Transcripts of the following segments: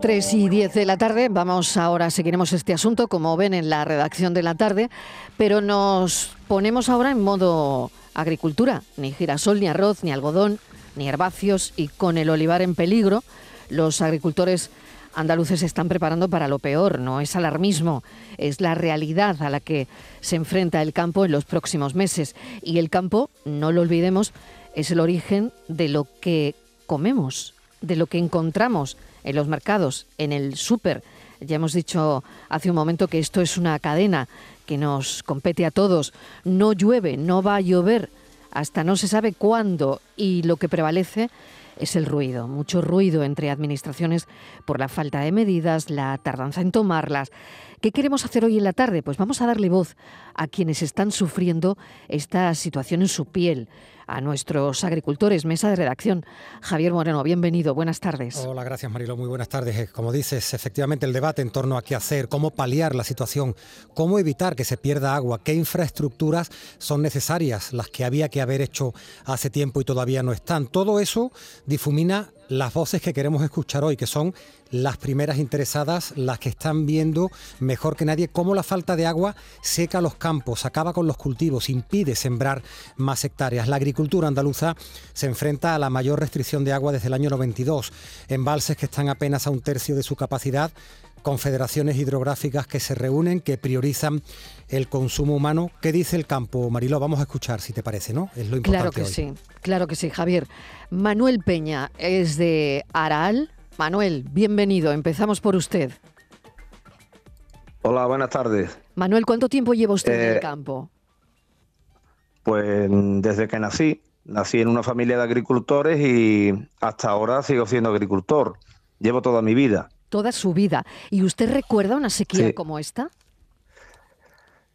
3 y 10 de la tarde, vamos ahora, seguiremos este asunto como ven en la redacción de la tarde, pero nos ponemos ahora en modo agricultura, ni girasol, ni arroz, ni algodón, ni herbáceos y con el olivar en peligro, los agricultores andaluces se están preparando para lo peor, no es alarmismo, es la realidad a la que se enfrenta el campo en los próximos meses. Y el campo, no lo olvidemos, es el origen de lo que comemos, de lo que encontramos en los mercados, en el súper. Ya hemos dicho hace un momento que esto es una cadena que nos compete a todos. No llueve, no va a llover hasta no se sabe cuándo y lo que prevalece es el ruido, mucho ruido entre administraciones por la falta de medidas, la tardanza en tomarlas. ¿Qué queremos hacer hoy en la tarde? Pues vamos a darle voz a quienes están sufriendo esta situación en su piel, a nuestros agricultores. Mesa de redacción. Javier Moreno, bienvenido. Buenas tardes. Hola, gracias Marilo. Muy buenas tardes. Eh, como dices, efectivamente el debate en torno a qué hacer, cómo paliar la situación, cómo evitar que se pierda agua, qué infraestructuras son necesarias, las que había que haber hecho hace tiempo y todavía no están. Todo eso difumina las voces que queremos escuchar hoy, que son las primeras interesadas, las que están viendo mejor que nadie cómo la falta de agua seca los campos, acaba con los cultivos, impide sembrar más hectáreas. La agricultura andaluza se enfrenta a la mayor restricción de agua desde el año 92, embalses que están apenas a un tercio de su capacidad, confederaciones hidrográficas que se reúnen, que priorizan el consumo humano. ¿Qué dice el campo, Mariló? Vamos a escuchar, si te parece, ¿no? Es lo importante. Claro que sí, claro que sí, Javier. Manuel Peña es de Araal. Manuel, bienvenido. Empezamos por usted. Hola, buenas tardes. Manuel, ¿cuánto tiempo lleva usted en el eh, campo? Pues desde que nací. Nací en una familia de agricultores y hasta ahora sigo siendo agricultor. Llevo toda mi vida toda su vida. ¿Y usted recuerda una sequía como esta?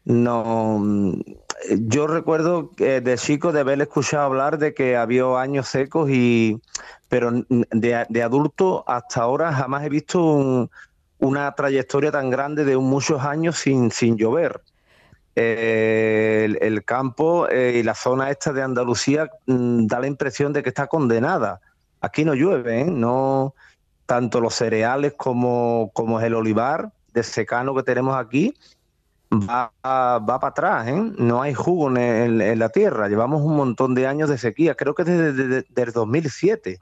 No, mm, yo recuerdo de chico de haber escuchado hablar de que había años secos y, pero de, adulto hasta ahora jamás he visto una trayectoria tan grande de muchos años sin, sin llover. Eh, el, campo eh, y la zona esta de Andalucía mm, da la impresión de que está condenada. Aquí no llueve, ¿eh? no tanto los cereales como, como el olivar de secano que tenemos aquí, va, va para atrás, ¿eh? no hay jugo en, la tierra. Llevamos un montón de años de sequía, creo que desde, el 2007,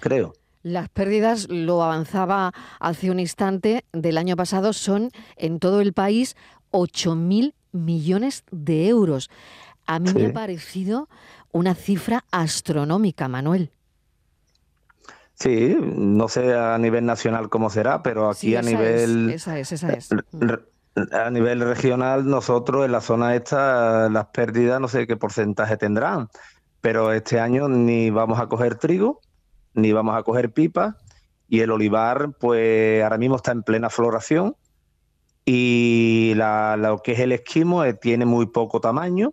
creo. Las pérdidas, lo avanzaba hace un instante, del año pasado son en todo el país 8.000 millones de euros. A mí me ha parecido una cifra astronómica, Manuel. Sí, no sé a nivel nacional cómo será, pero aquí a nivel a nivel regional nosotros en la zona esta las pérdidas no sé qué porcentaje tendrán, pero este año ni vamos a coger trigo, ni vamos a coger pipa y el olivar pues ahora mismo está en plena floración y lo que es el esquimo eh, tiene muy poco tamaño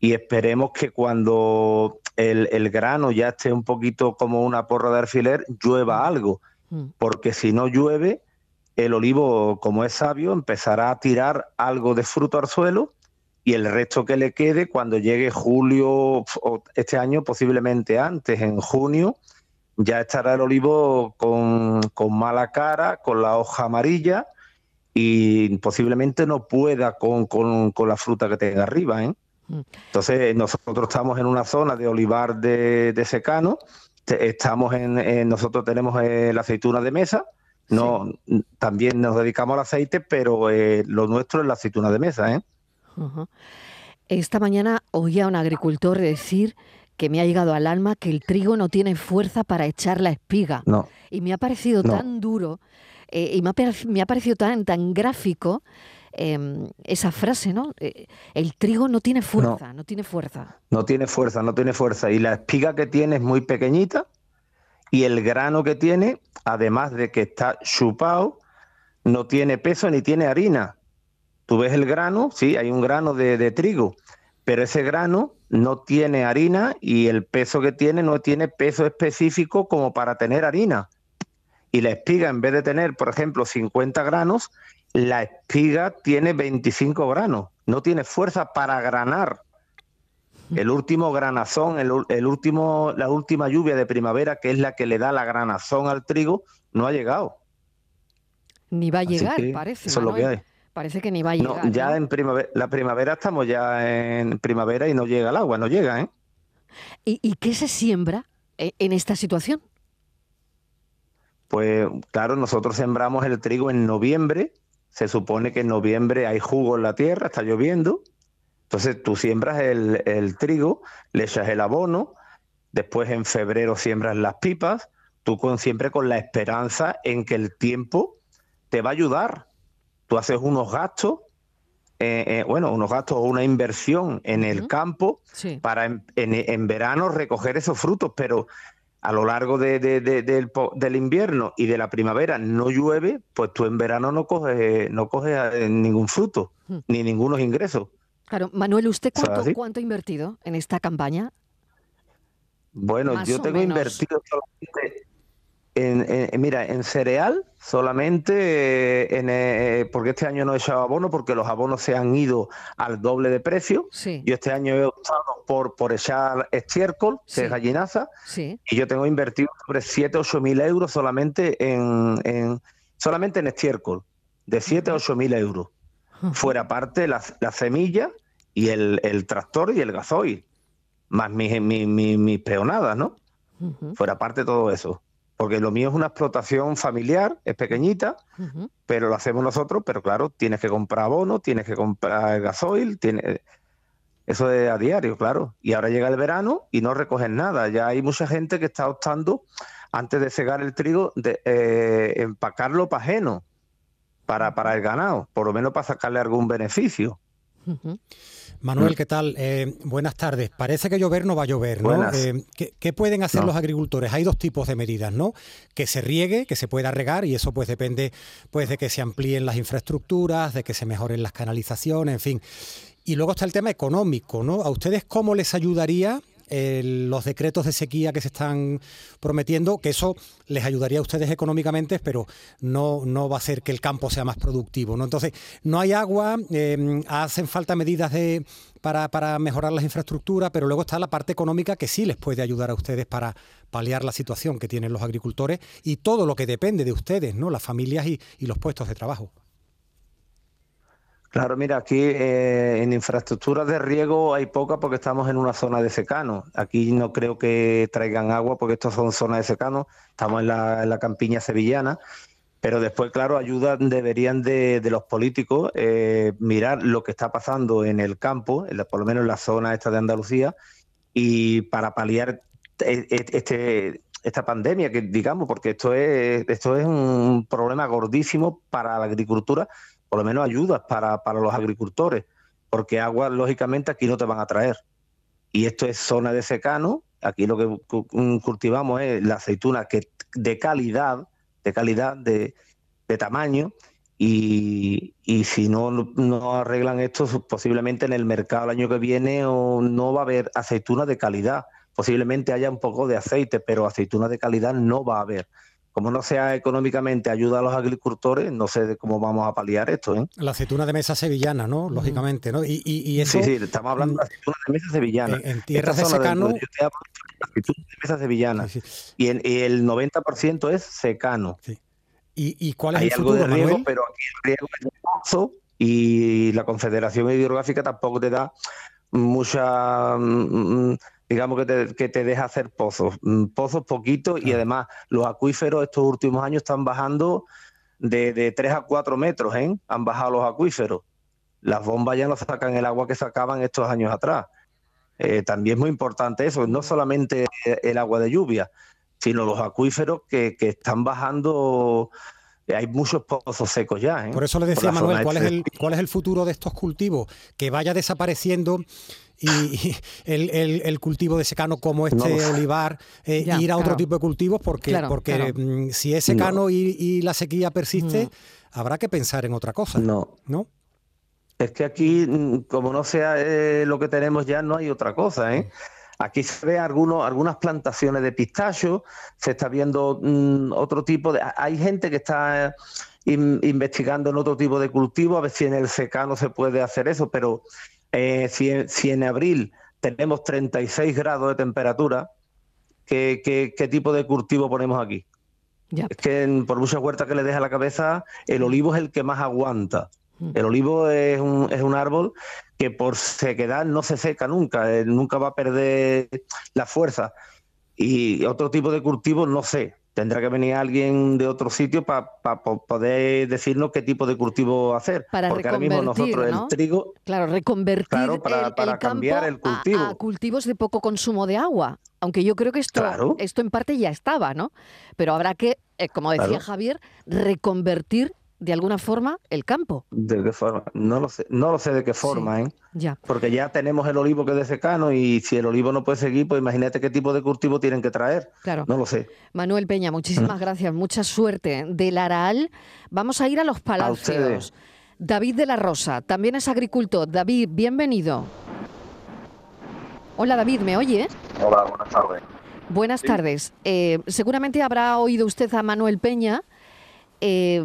y esperemos que cuando el, grano ya esté un poquito como una porra de alfiler, llueva mm. algo, mm. porque si no llueve, el olivo, como es sabio, empezará a tirar algo de fruto al suelo y el resto que le quede cuando llegue julio o este año, posiblemente antes, en junio, ya estará el olivo con, con mala cara, con la hoja amarilla y posiblemente no pueda con, con, con la fruta que tenga arriba. ¿eh? Entonces, nosotros estamos en una zona de olivar de, secano, estamos en, nosotros tenemos eh, la aceituna de mesa, no, también nos dedicamos al aceite, pero eh, lo nuestro es la aceituna de mesa. ¿eh? Esta mañana oí a un agricultor decir que me ha llegado al alma que el trigo no tiene fuerza para echar la espiga. Y me ha parecido tan duro y me ha, me ha parecido tan, tan gráfico Em, esa frase, ¿no? Eh, el trigo no tiene fuerza, no, tiene fuerza. No tiene fuerza, no tiene fuerza. Y la espiga que tiene es muy pequeñita y el grano que tiene, además de que está chupado, no tiene peso ni tiene harina. Tú ves el grano, sí, hay un grano de, de trigo, pero ese grano no tiene harina y el peso que tiene no tiene peso específico como para tener harina. Y la espiga, en vez de tener, por ejemplo, 50 granos, la espiga tiene 25 granos, no tiene fuerza para granar. El último granazón, el, último, la última lluvia de primavera, que es la que le da la granazón al trigo, no ha llegado. Ni va a llegar, parece. Eso es lo que hay. Parece que ni va a llegar. ya en primavera, la primavera estamos ya en primavera y no llega el agua, no llega, ¿eh? ¿Y, qué se siembra eh, en esta situación? Pues claro, nosotros sembramos el trigo en noviembre. Se supone que en noviembre hay jugo en la tierra, está lloviendo. Entonces tú siembras el, trigo, le echas el abono, después en febrero siembras las pipas, tú con, siempre con la esperanza en que el tiempo te va a ayudar. Tú haces unos gastos, eh, eh, bueno, unos gastos o una inversión en el campo para en, verano recoger esos frutos, pero a lo largo de, del, invierno y de la primavera no llueve, pues tú en verano no coges, no coges eh, ningún fruto, ni ningunos ingresos. Claro, Manuel, ¿usted cuánto, ha invertido en esta campaña? Bueno, yo tengo invertido solamente en, mira, en cereal solamente, eh, eh, porque este año no he echado abono porque los abonos se han ido al doble de precio. Yo este año he optado por, por echar estiércol, que es gallinaza, y yo tengo invertido sobre 7 8 mil euros solamente en, solamente en estiércol, de 7 a 8 mil euros. Fuera parte la, la semilla y el, tractor y el gasoil, más mis, mi, peonadas, ¿no? Fuera parte todo eso. Porque lo mío es una explotación familiar, es pequeñita, pero lo hacemos nosotros, pero claro, tienes que comprar abono, tienes que comprar gasoil, tiene, eso es a diario, claro. Y ahora llega el verano y no recogen nada. Ya hay mucha gente que está optando, antes de cegar el trigo, de eh, empacarlo para ajeno para, para el ganado, por lo menos para sacarle algún beneficio. Manuel, ¿qué tal? Eh, buenas tardes. Parece que llover no va a llover, ¿no? Eh, ¿qué, pueden hacer los agricultores? Hay dos tipos de medidas, ¿no? Que se riegue, que se pueda regar, y eso pues depende pues, de que se amplíen las infraestructuras, de que se mejoren las canalizaciones, en fin. Y luego está el tema económico, ¿no? ¿A ustedes cómo les ayudaría los decretos de sequía que se están prometiendo, que eso les ayudaría a ustedes económicamente, pero no, no va a hacer que el campo sea más productivo. ¿no? Entonces, no hay agua, em, hacen falta medidas de, para, para mejorar las infraestructuras, pero luego está la parte económica que sí les puede ayudar a ustedes para paliar la situación que tienen los agricultores y todo lo que depende de ustedes, ¿no? las familias y los puestos de trabajo. Claro, mira, aquí eh, en infraestructuras de riego hay poca porque estamos en una zona de secano. Aquí no creo que traigan agua porque estas son zonas de secano. Estamos en la, campiña sevillana. Pero después, claro, ayuda deberían de, los políticos eh, mirar lo que está pasando en el campo, por lo menos en la zona esta de Andalucía, y para paliar e, e, este, esta pandemia, que digamos, porque esto es, esto es un problema gordísimo para la agricultura por lo menos ayudas para, los agricultores, porque agua, lógicamente, aquí no te van a traer. Y esto es zona de secano, aquí lo que cultivamos es la aceituna que de calidad, de calidad, de, tamaño, y, si no, no arreglan esto, posiblemente en el mercado el año que viene o no va a haber aceituna de calidad. Posiblemente haya un poco de aceite, pero aceituna de calidad no va a haber como no sea económicamente ayuda a los agricultores, no sé cómo vamos a paliar esto. ¿eh? La aceituna de mesa sevillana, ¿no? Lógicamente, ¿no? Y, y, eso, sí, sí, estamos hablando de la aceituna de mesa sevillana. En, tierras de secano... De, la aceituna de mesa sevillana. Y, el 90% es secano. ¿Y, cuál es Hay el futuro, algo de riego, pero aquí el riego es pozo y la Confederación Hidrográfica tampoco te da mucha... Mm, mm, digamos que te, que te deja hacer pozos, mm, pozos poquitos y además los acuíferos estos últimos años están bajando de, de 3 a 4 metros, ¿eh? han bajado los acuíferos. Las bombas ya no sacan el agua que sacaban estos años atrás. Eh, también es muy importante eso, no solamente el agua de lluvia, sino los acuíferos que, que están bajando hay muchos pozos secos ya. ¿eh? Por eso le decía Manuel, ¿cuál es, el, ¿cuál es el futuro de estos cultivos? Que vaya desapareciendo y el, cultivo de secano como este olivar, eh, ir a otro tipo de cultivos, porque, porque mm, si es secano y, la sequía persiste, mm. habrá que pensar en otra cosa. No. ¿No? Es que aquí, mm, como no sea eh, lo que tenemos ya, no hay otra cosa, ¿eh? Aquí se ve algunos, algunas plantaciones de pistacho, se está viendo otro tipo de... Hay gente que está investigando en otro tipo de cultivo, a ver si en el secano se puede hacer eso, pero eh, si, en abril tenemos 36 grados de temperatura, ¿qué, qué, tipo de cultivo ponemos aquí? Es que por muchas huertas que le deja la cabeza, el olivo es el que más aguanta. El olivo es un, es un árbol que por sequedad no se seca nunca, eh, nunca va a perder la fuerza. Y otro tipo de cultivo, no sé, tendrá que venir alguien de otro sitio para poder decirnos qué tipo de cultivo hacer. Para Porque ahora mismo nosotros el trigo. Claro, reconvertir para, cambiar el cultivo. A, cultivos de poco consumo de agua. Aunque yo creo que esto, esto en parte ya estaba, ¿no? Pero habrá que, eh, como decía Javier, reconvertir de alguna forma el campo. ¿De qué forma? No lo sé, no lo sé de qué forma, ¿eh? Ya. Porque ya tenemos el olivo que es de secano y si el olivo no puede seguir, pues imagínate qué tipo de cultivo tienen que traer. Claro. No lo sé. Manuel Peña, muchísimas gracias, mucha suerte. Del Araal vamos a ir a los palacios. David de la Rosa, también es agricultor. David, bienvenido. Hola David, ¿me oye? Hola, buenas tardes. Buenas tardes. Eh, seguramente habrá oído usted a Manuel Peña. Eh,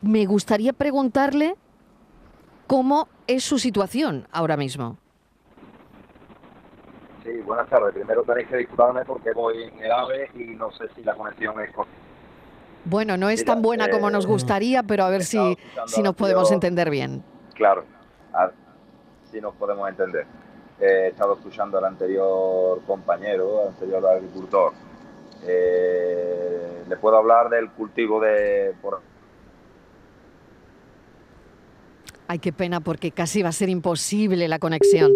me gustaría preguntarle cómo es su situación ahora mismo. Sí, buenas tardes. Primero tenéis que disculparme porque voy en el AVE y no sé si la conexión es Bueno, no es tan buena como nos eh, gustaría, pero a ver si, si nos podemos entender bien. Claro, si nos podemos entender. he estado escuchando al anterior compañero, al anterior agricultor. Eh, le puedo hablar del cultivo de, por Ay, qué pena, porque casi va a ser imposible la conexión.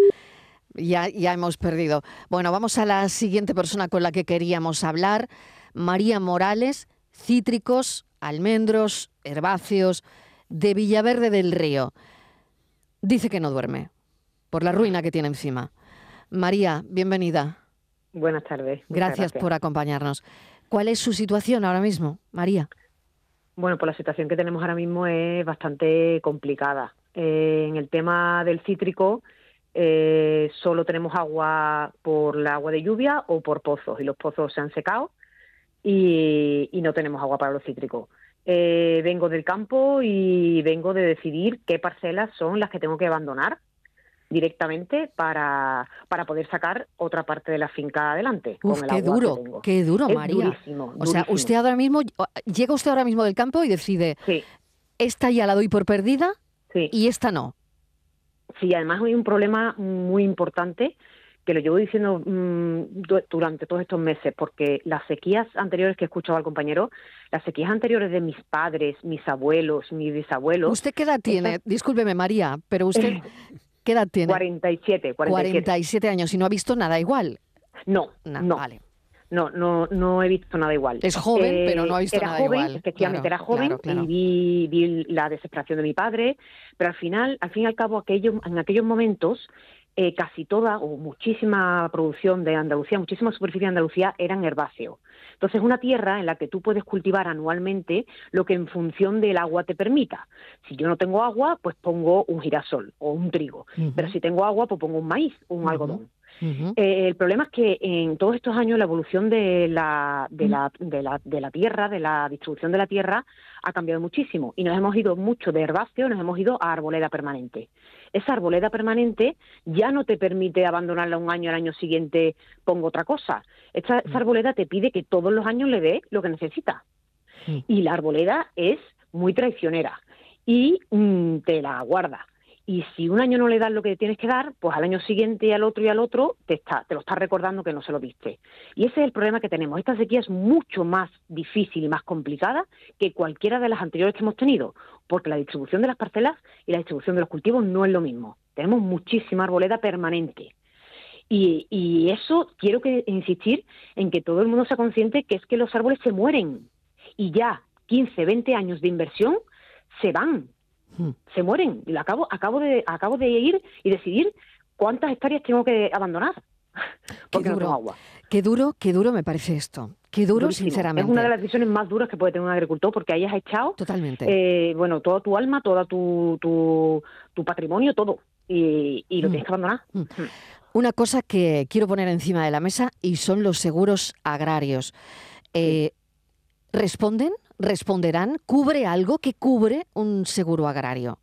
Ya, ya hemos perdido. Bueno, vamos a la siguiente persona con la que queríamos hablar. María Morales, cítricos, almendros, herbáceos, de Villaverde del Río. Dice que no duerme, por la ruina que tiene encima. María, bienvenida. Buenas tardes. Gracias, gracias, por acompañarnos. ¿Cuál es su situación ahora mismo, María? Bueno, pues la situación que tenemos ahora mismo es bastante complicada. Eh, en el tema del cítrico, eh, solo tenemos agua por la agua de lluvia o por pozos, y los pozos se han secado y, no tenemos agua para los cítricos. Eh, vengo del campo y vengo de decidir qué parcelas son las que tengo que abandonar directamente para, para poder sacar otra parte de la finca adelante. con el qué duro, qué duro, María. o sea, usted ahora mismo, llega usted ahora mismo del campo y decide, esta ya la doy por perdida y esta no. Sí, además hay un problema muy importante que lo llevo diciendo mm, durante todos estos meses, porque las sequías anteriores que he escuchado al compañero, las sequías anteriores de mis padres, mis abuelos, mis bisabuelos. ¿Usted qué edad tiene? Discúlpeme, María, pero usted. ¿Qué edad tiene? 47, 47. 47 años y no ha visto nada igual. No, no. Vale. No, no, no he visto nada igual. Es joven, eh, pero no ha visto nada joven, igual. Efectivamente, era joven y vi, la desesperación de mi padre, pero al final, al fin y al cabo, aquello, en aquellos momentos, eh, casi toda o muchísima producción de Andalucía, muchísima superficie de Andalucía eran herbáceos. Entonces, es una tierra en la que tú puedes cultivar anualmente lo que en función del agua te permita. Si yo no tengo agua, pues pongo un girasol o un trigo. Pero si tengo agua, pues pongo un maíz, un algodón. Eh, el problema es que en todos estos años la evolución de la, de, la, de, la, de la tierra, de la distribución de la tierra, ha cambiado muchísimo y nos hemos ido mucho de herbáceo, nos hemos ido a arboleda permanente. Esa arboleda permanente ya no te permite abandonarla un año, al año siguiente pongo otra cosa. Esa, esa arboleda te pide que todos los años le dé lo que necesita. Y la arboleda es muy traicionera y mm, te la guarda. Y si un año no le das lo que tienes que dar, pues al año siguiente y al otro y al otro te, está, te lo estás recordando que no se lo diste. Y ese es el problema que tenemos. Esta sequía es mucho más difícil y más complicada que cualquiera de las anteriores que hemos tenido, porque la distribución de las parcelas y la distribución de los cultivos no es lo mismo. Tenemos muchísima arboleda permanente. Y, y eso quiero que insistir en que todo el mundo sea consciente que es que los árboles se mueren y ya 15, 20 años de inversión se van. Se mueren. Y acabo, acabo, de, acabo de ir y decidir cuántas hectáreas tengo que abandonar. Porque qué duro, no agua. Qué duro, qué duro me parece esto. Qué duro, sinceramente. Es una de las decisiones más duras que puede tener un agricultor porque ahí has echado Totalmente. Eh, bueno, toda tu alma, todo tu, tu, patrimonio, todo. Y, lo hmm. tienes que abandonar. Hmm. Una cosa que quiero poner encima de la mesa y son los seguros agrarios. Eh, ¿Responden responderán, ¿cubre algo que cubre un seguro agrario?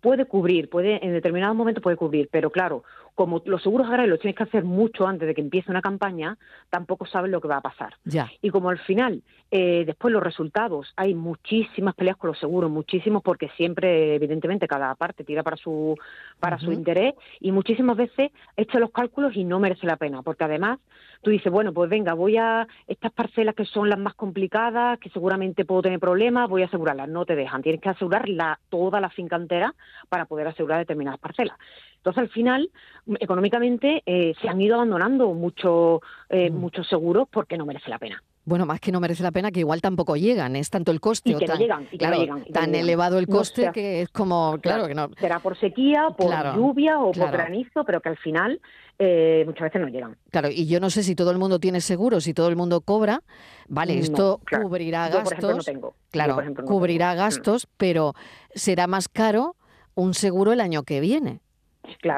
Puede cubrir, puede en determinado momento puede cubrir, pero claro, como los seguros agrarios los tienes que hacer mucho antes de que empiece una campaña, tampoco sabes lo que va a pasar. Ya. Y como al final, eh, después los resultados, hay muchísimas peleas con los seguros, muchísimos, porque siempre, evidentemente, cada parte tira para su, para su interés, y muchísimas veces echa los cálculos y no merece la pena, porque además tú dices, bueno, pues venga, voy a estas parcelas que son las más complicadas, que seguramente puedo tener problemas, voy a asegurarlas. No te dejan, tienes que asegurar la, toda la finca entera para poder asegurar determinadas parcelas. Entonces, al final, económicamente, eh, se han ido abandonando mucho, eh, mm. muchos seguros porque no merece la pena. Bueno, más que no merece la pena, que igual tampoco llegan, es tanto el coste. Y que tan, no llegan, llegan, tan elevado el coste que es como, claro, que no. Será por sequía, por lluvia o por granizo, pero que al final eh, muchas veces no llegan. Claro, y yo no sé si todo el mundo tiene seguro, si todo el mundo cobra, vale, esto cubrirá gastos. Claro, cubrirá gastos, pero será más caro un seguro el año que viene.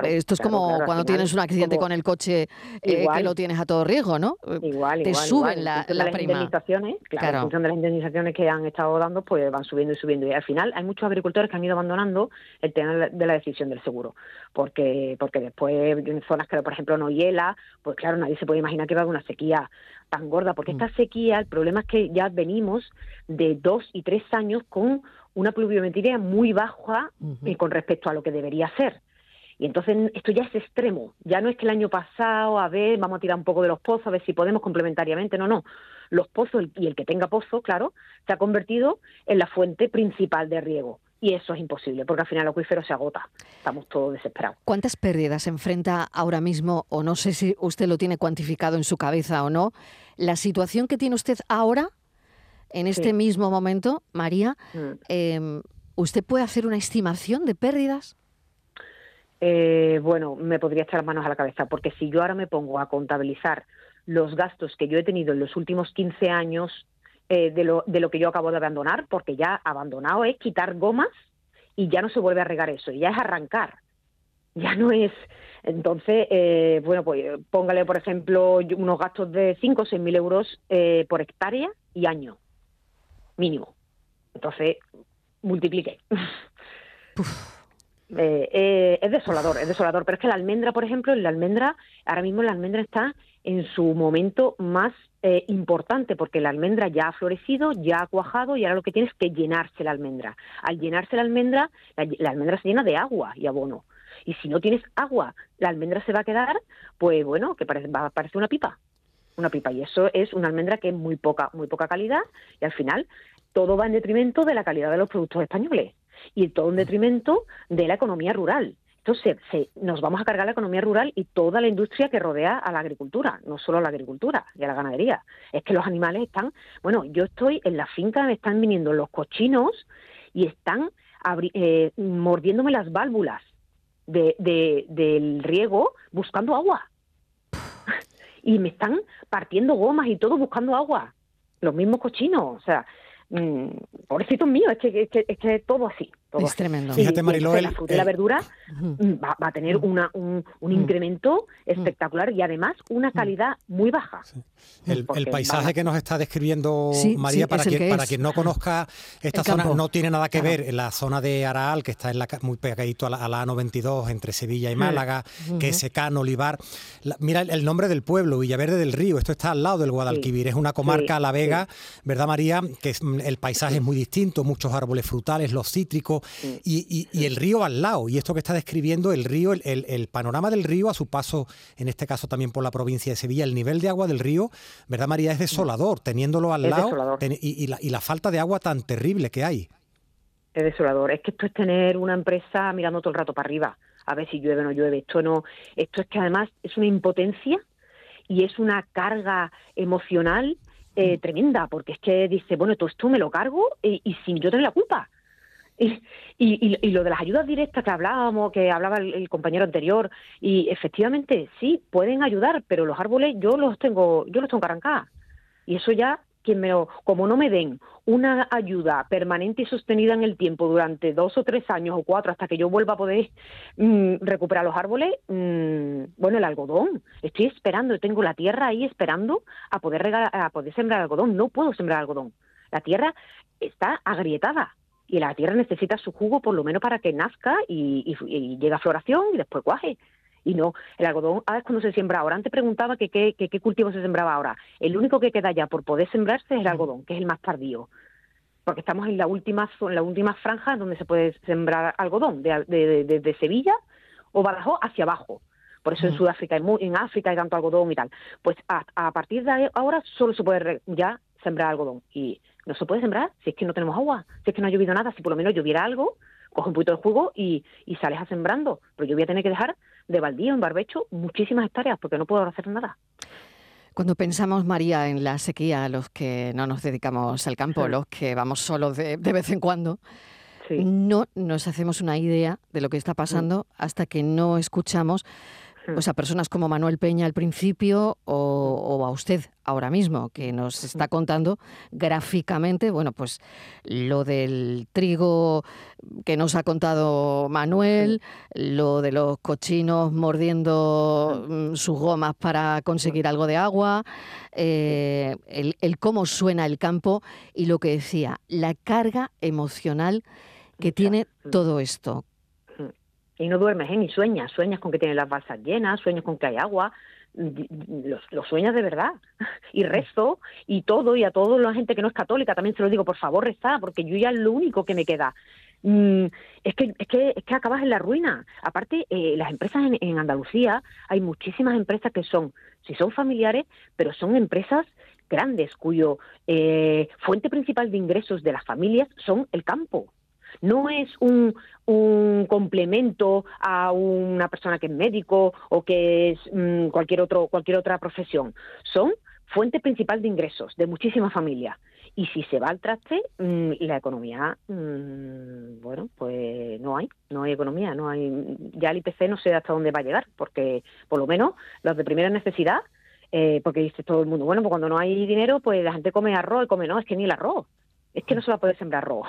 Esto es como cuando tienes un accidente con el coche eh, que lo tienes a todo riesgo, ¿no? Igual, Te suben la, la las indemnizaciones, claro, en función de las indemnizaciones que han estado dando, pues van subiendo y subiendo. Y al final hay muchos agricultores que han ido abandonando el tema de la decisión del seguro, porque porque después en zonas que, por ejemplo, no hiela, pues claro, nadie se puede imaginar que va a haber una sequía tan gorda, porque mm. esta sequía, el problema es que ya venimos de dos y tres años con una pluviometría muy baja eh, con respecto a lo que debería ser. Y entonces esto ya es extremo. Ya no es que el año pasado, a ver, vamos a tirar un poco de los pozos, a ver si podemos complementariamente. No, no. Los pozos y el que tenga pozo, claro, se ha convertido en la fuente principal de riego. Y eso es imposible, porque al final el acuífero se agota. Estamos todos desesperados. ¿Cuántas pérdidas enfrenta ahora mismo, o no sé si usted lo tiene cuantificado en su cabeza o no, la situación que tiene usted ahora, en este mismo momento, María? Mm. Em, ¿Usted puede hacer una estimación de pérdidas? Eh, bueno, me podría echar manos a la cabeza, porque si yo ahora me pongo a contabilizar los gastos que yo he tenido en los últimos 15 años eh, de, lo, de lo que yo acabo de abandonar, porque ya abandonado es quitar gomas y ya no se vuelve a regar eso, ya es arrancar, ya no es... Entonces, eh, bueno, pues póngale, por ejemplo, unos gastos de 5 o 6 mil euros eh, por hectárea y año, mínimo. Entonces, multiplique. Eh, eh, es desolador, es desolador. Pero es que la almendra, por ejemplo, la almendra, ahora mismo la almendra está en su momento más eh, importante, porque la almendra ya ha florecido, ya ha cuajado y ahora lo que tiene es que llenarse la almendra. Al llenarse la almendra, la, almendra se llena de agua y abono. Y si no tienes agua, la almendra se va a quedar, pues bueno, que parece, va a parecer una pipa. Una pipa. Y eso es una almendra que es muy poca, muy poca calidad y al final todo va en detrimento de la calidad de los productos españoles y todo en detrimento de la economía rural. Entonces, nos vamos a cargar la economía rural y toda la industria que rodea a la agricultura, no solo a la agricultura y a la ganadería. Es que los animales están, bueno, yo estoy en la finca, me están viniendo los cochinos y están eh, mordiéndome las válvulas del riego buscando agua. y me están partiendo gomas y todo buscando agua. Los mismos cochinos, o sea, mmm, pobrecitos míos, es que, es que, es que todo así. Es tremendo. Fíjate, Mariló, la fruta y la verdura mm, va, a tener una, un, un mm. incremento mm. espectacular y además una calidad muy baja. El, paisaje que nos está describiendo María, para, quien, para quien no conozca esta zona, no tiene nada que ver en la zona de Araal, que está en la, muy pegadito a la, a 92 entre Sevilla y Málaga, que es Secano, Olivar. mira el, nombre del pueblo, Villaverde del Río, esto está al lado del Guadalquivir, es una comarca, La Vega, ¿verdad María? Que el paisaje es muy distinto, muchos árboles frutales, los cítricos, y, el río al lado. Y esto que está describiendo, el río, el, panorama del río a su paso, en este caso también por la provincia de Sevilla, el nivel de agua del río, ¿verdad María? Es desolador, teniéndolo al lado y, la, falta de agua tan terrible que hay. Es desolador. Es que esto es tener una empresa mirando todo el rato para arriba, a ver si llueve o no llueve. Esto no, esto es que además es una impotencia y es una carga emocional eh, mm. tremenda, porque es que dice, bueno, todo esto me lo cargo y, y sin yo tener la culpa. Y, y, lo de las ayudas directas que hablábamos, que hablaba el, compañero anterior, y efectivamente sí, pueden ayudar, pero los árboles yo los tengo, yo los tengo que arrancar. Y eso ya, quien me lo, como no me den una ayuda permanente y sostenida en el tiempo durante dos o tres años o cuatro hasta que yo vuelva a poder mm, recuperar los árboles, mm, bueno, el algodón, estoy esperando, tengo la tierra ahí esperando a poder regar, a poder sembrar algodón, no puedo sembrar algodón. La tierra está agrietada y la tierra necesita su jugo por lo menos para que nazca y, llegue a floración y después cuaje. Y no, el algodón ahora es cuando se siembra ahora. Antes preguntaba que qué, cultivo se sembraba ahora. El único que queda ya por poder sembrarse es el algodón, que es el más tardío porque estamos en la última en la última franja donde se puede sembrar algodón, de, Sevilla o Badajoz hacia abajo. Por eso en Sudáfrica, en, en África hay tanto algodón y tal. Pues a, partir de ahora solo se puede ya sembrar algodón. Y no se puede sembrar si es que no tenemos agua, si es que no ha llovido nada. Si por lo menos lloviera algo, coge un poquito de jugo y, y sales a sembrando. Pero yo voy a tener que dejar de baldío, en barbecho, muchísimas hectáreas porque no puedo hacer nada. Cuando pensamos, María, en la sequía, los que no nos dedicamos al campo, los que vamos solos de, vez en cuando, no nos hacemos una idea de lo que está pasando hasta que no escuchamos pues a personas como Manuel Peña al principio o, a usted ahora mismo, que nos está contando gráficamente, bueno, pues lo del trigo que nos ha contado Manuel, lo de los cochinos mordiendo mm, sus gomas para conseguir algo de agua, eh, el, el cómo suena el campo y lo que decía, la carga emocional que tiene todo esto y no duermes ¿eh? ni sueñas, sueñas con que tienes las balsas llenas, sueñas con que hay agua, los, sueñas de verdad. Y rezo y todo y a toda la gente que no es católica también se lo digo por favor reza porque yo ya es lo único que me queda. Mm, es que es que es que acabas en la ruina. Aparte eh, las empresas en, Andalucía hay muchísimas empresas que son si son familiares pero son empresas grandes cuyo eh, fuente principal de ingresos de las familias son el campo no es un, complemento a una persona que es médico o que es mm, cualquier otro cualquier otra profesión. Son fuente principal de ingresos de muchísimas familias. Y si se va al traste, mm, la economía, mm, bueno, pues no hay, no hay economía, no hay. Ya el IPC no sé hasta dónde va a llegar, porque por lo menos los de primera necesidad, eh, porque dice todo el mundo, bueno, pues cuando no hay dinero, pues la gente come arroz y come, no, es que ni el arroz, es que no se va a poder sembrar arroz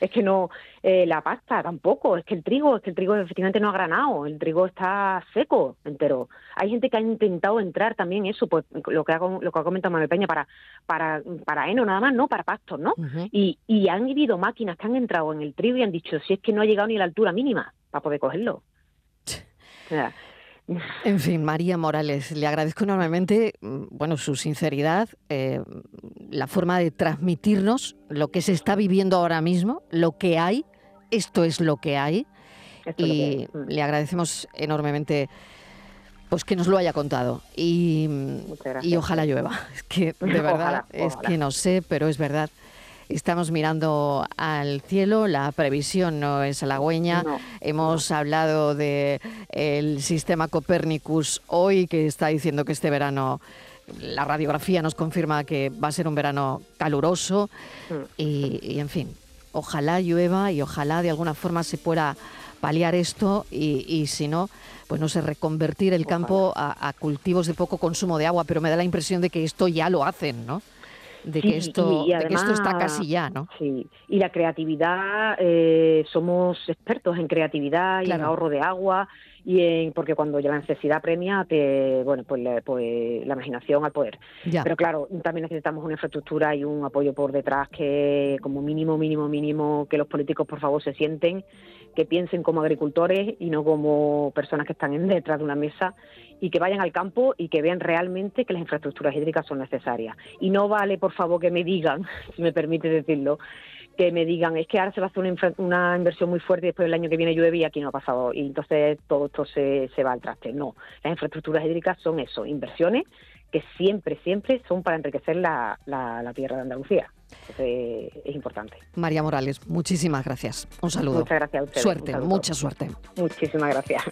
es que no, eh, la pasta tampoco, es que el trigo, es que el trigo efectivamente no ha granado, el trigo está seco entero. Hay gente que ha intentado entrar también eso, pues lo que ha, lo que ha comentado Manuel Peña, para, para, para heno nada más, ¿no? Para pastos, ¿no? y, y han habido máquinas que han entrado en el trigo y han dicho, si es que no ha llegado ni a la altura mínima para poder cogerlo. O sea, en fin, María Morales, le agradezco enormemente mm, bueno, su sinceridad, eh, la forma de transmitirnos lo que se está viviendo ahora mismo, lo que hay, esto es lo que hay, y mm. le agradecemos enormemente pues que nos lo haya contado y, y ojalá llueva. Es que de verdad, es que no sé, pero es verdad. Estamos mirando al cielo, la previsión no es halagüeña. Hemos hablado del el sistema Copernicus hoy, que está diciendo que este verano la radiografía nos confirma que va a ser un verano caluroso mm. y, en fin, ojalá llueva y ojalá de alguna forma se pueda paliar esto y, si no, pues no sé, reconvertir el campo a, a, cultivos de poco consumo de agua, pero me da la impresión de que esto ya lo hacen, ¿no? De, que, esto, esto está casi ya, ¿no? Sí, y la creatividad, eh, somos expertos en creatividad y en ahorro de agua, y en, porque cuando la necesidad premia, te, bueno, pues, pues la imaginación al poder. Pero claro, también necesitamos una infraestructura y un apoyo por detrás que como mínimo, mínimo, mínimo, que los políticos por favor se sienten, que piensen como agricultores y no como personas que están en detrás de una mesa y que vayan al campo y que vean realmente que las infraestructuras hídricas son necesarias. Y no vale, por favor, que me digan, si me permite decirlo, que me digan, es que ahora se va a hacer una, inversión muy fuerte y después el año que viene llueve y aquí no ha pasado. Y entonces todo esto se, se va al traste. No, las infraestructuras hídricas son eso, inversiones que siempre, siempre son para enriquecer la, la, tierra de Andalucía. es importante. María Morales, muchísimas gracias. Un saludo. Muchas gracias a ustedes. Suerte, mucha suerte. Muchísimas gracias.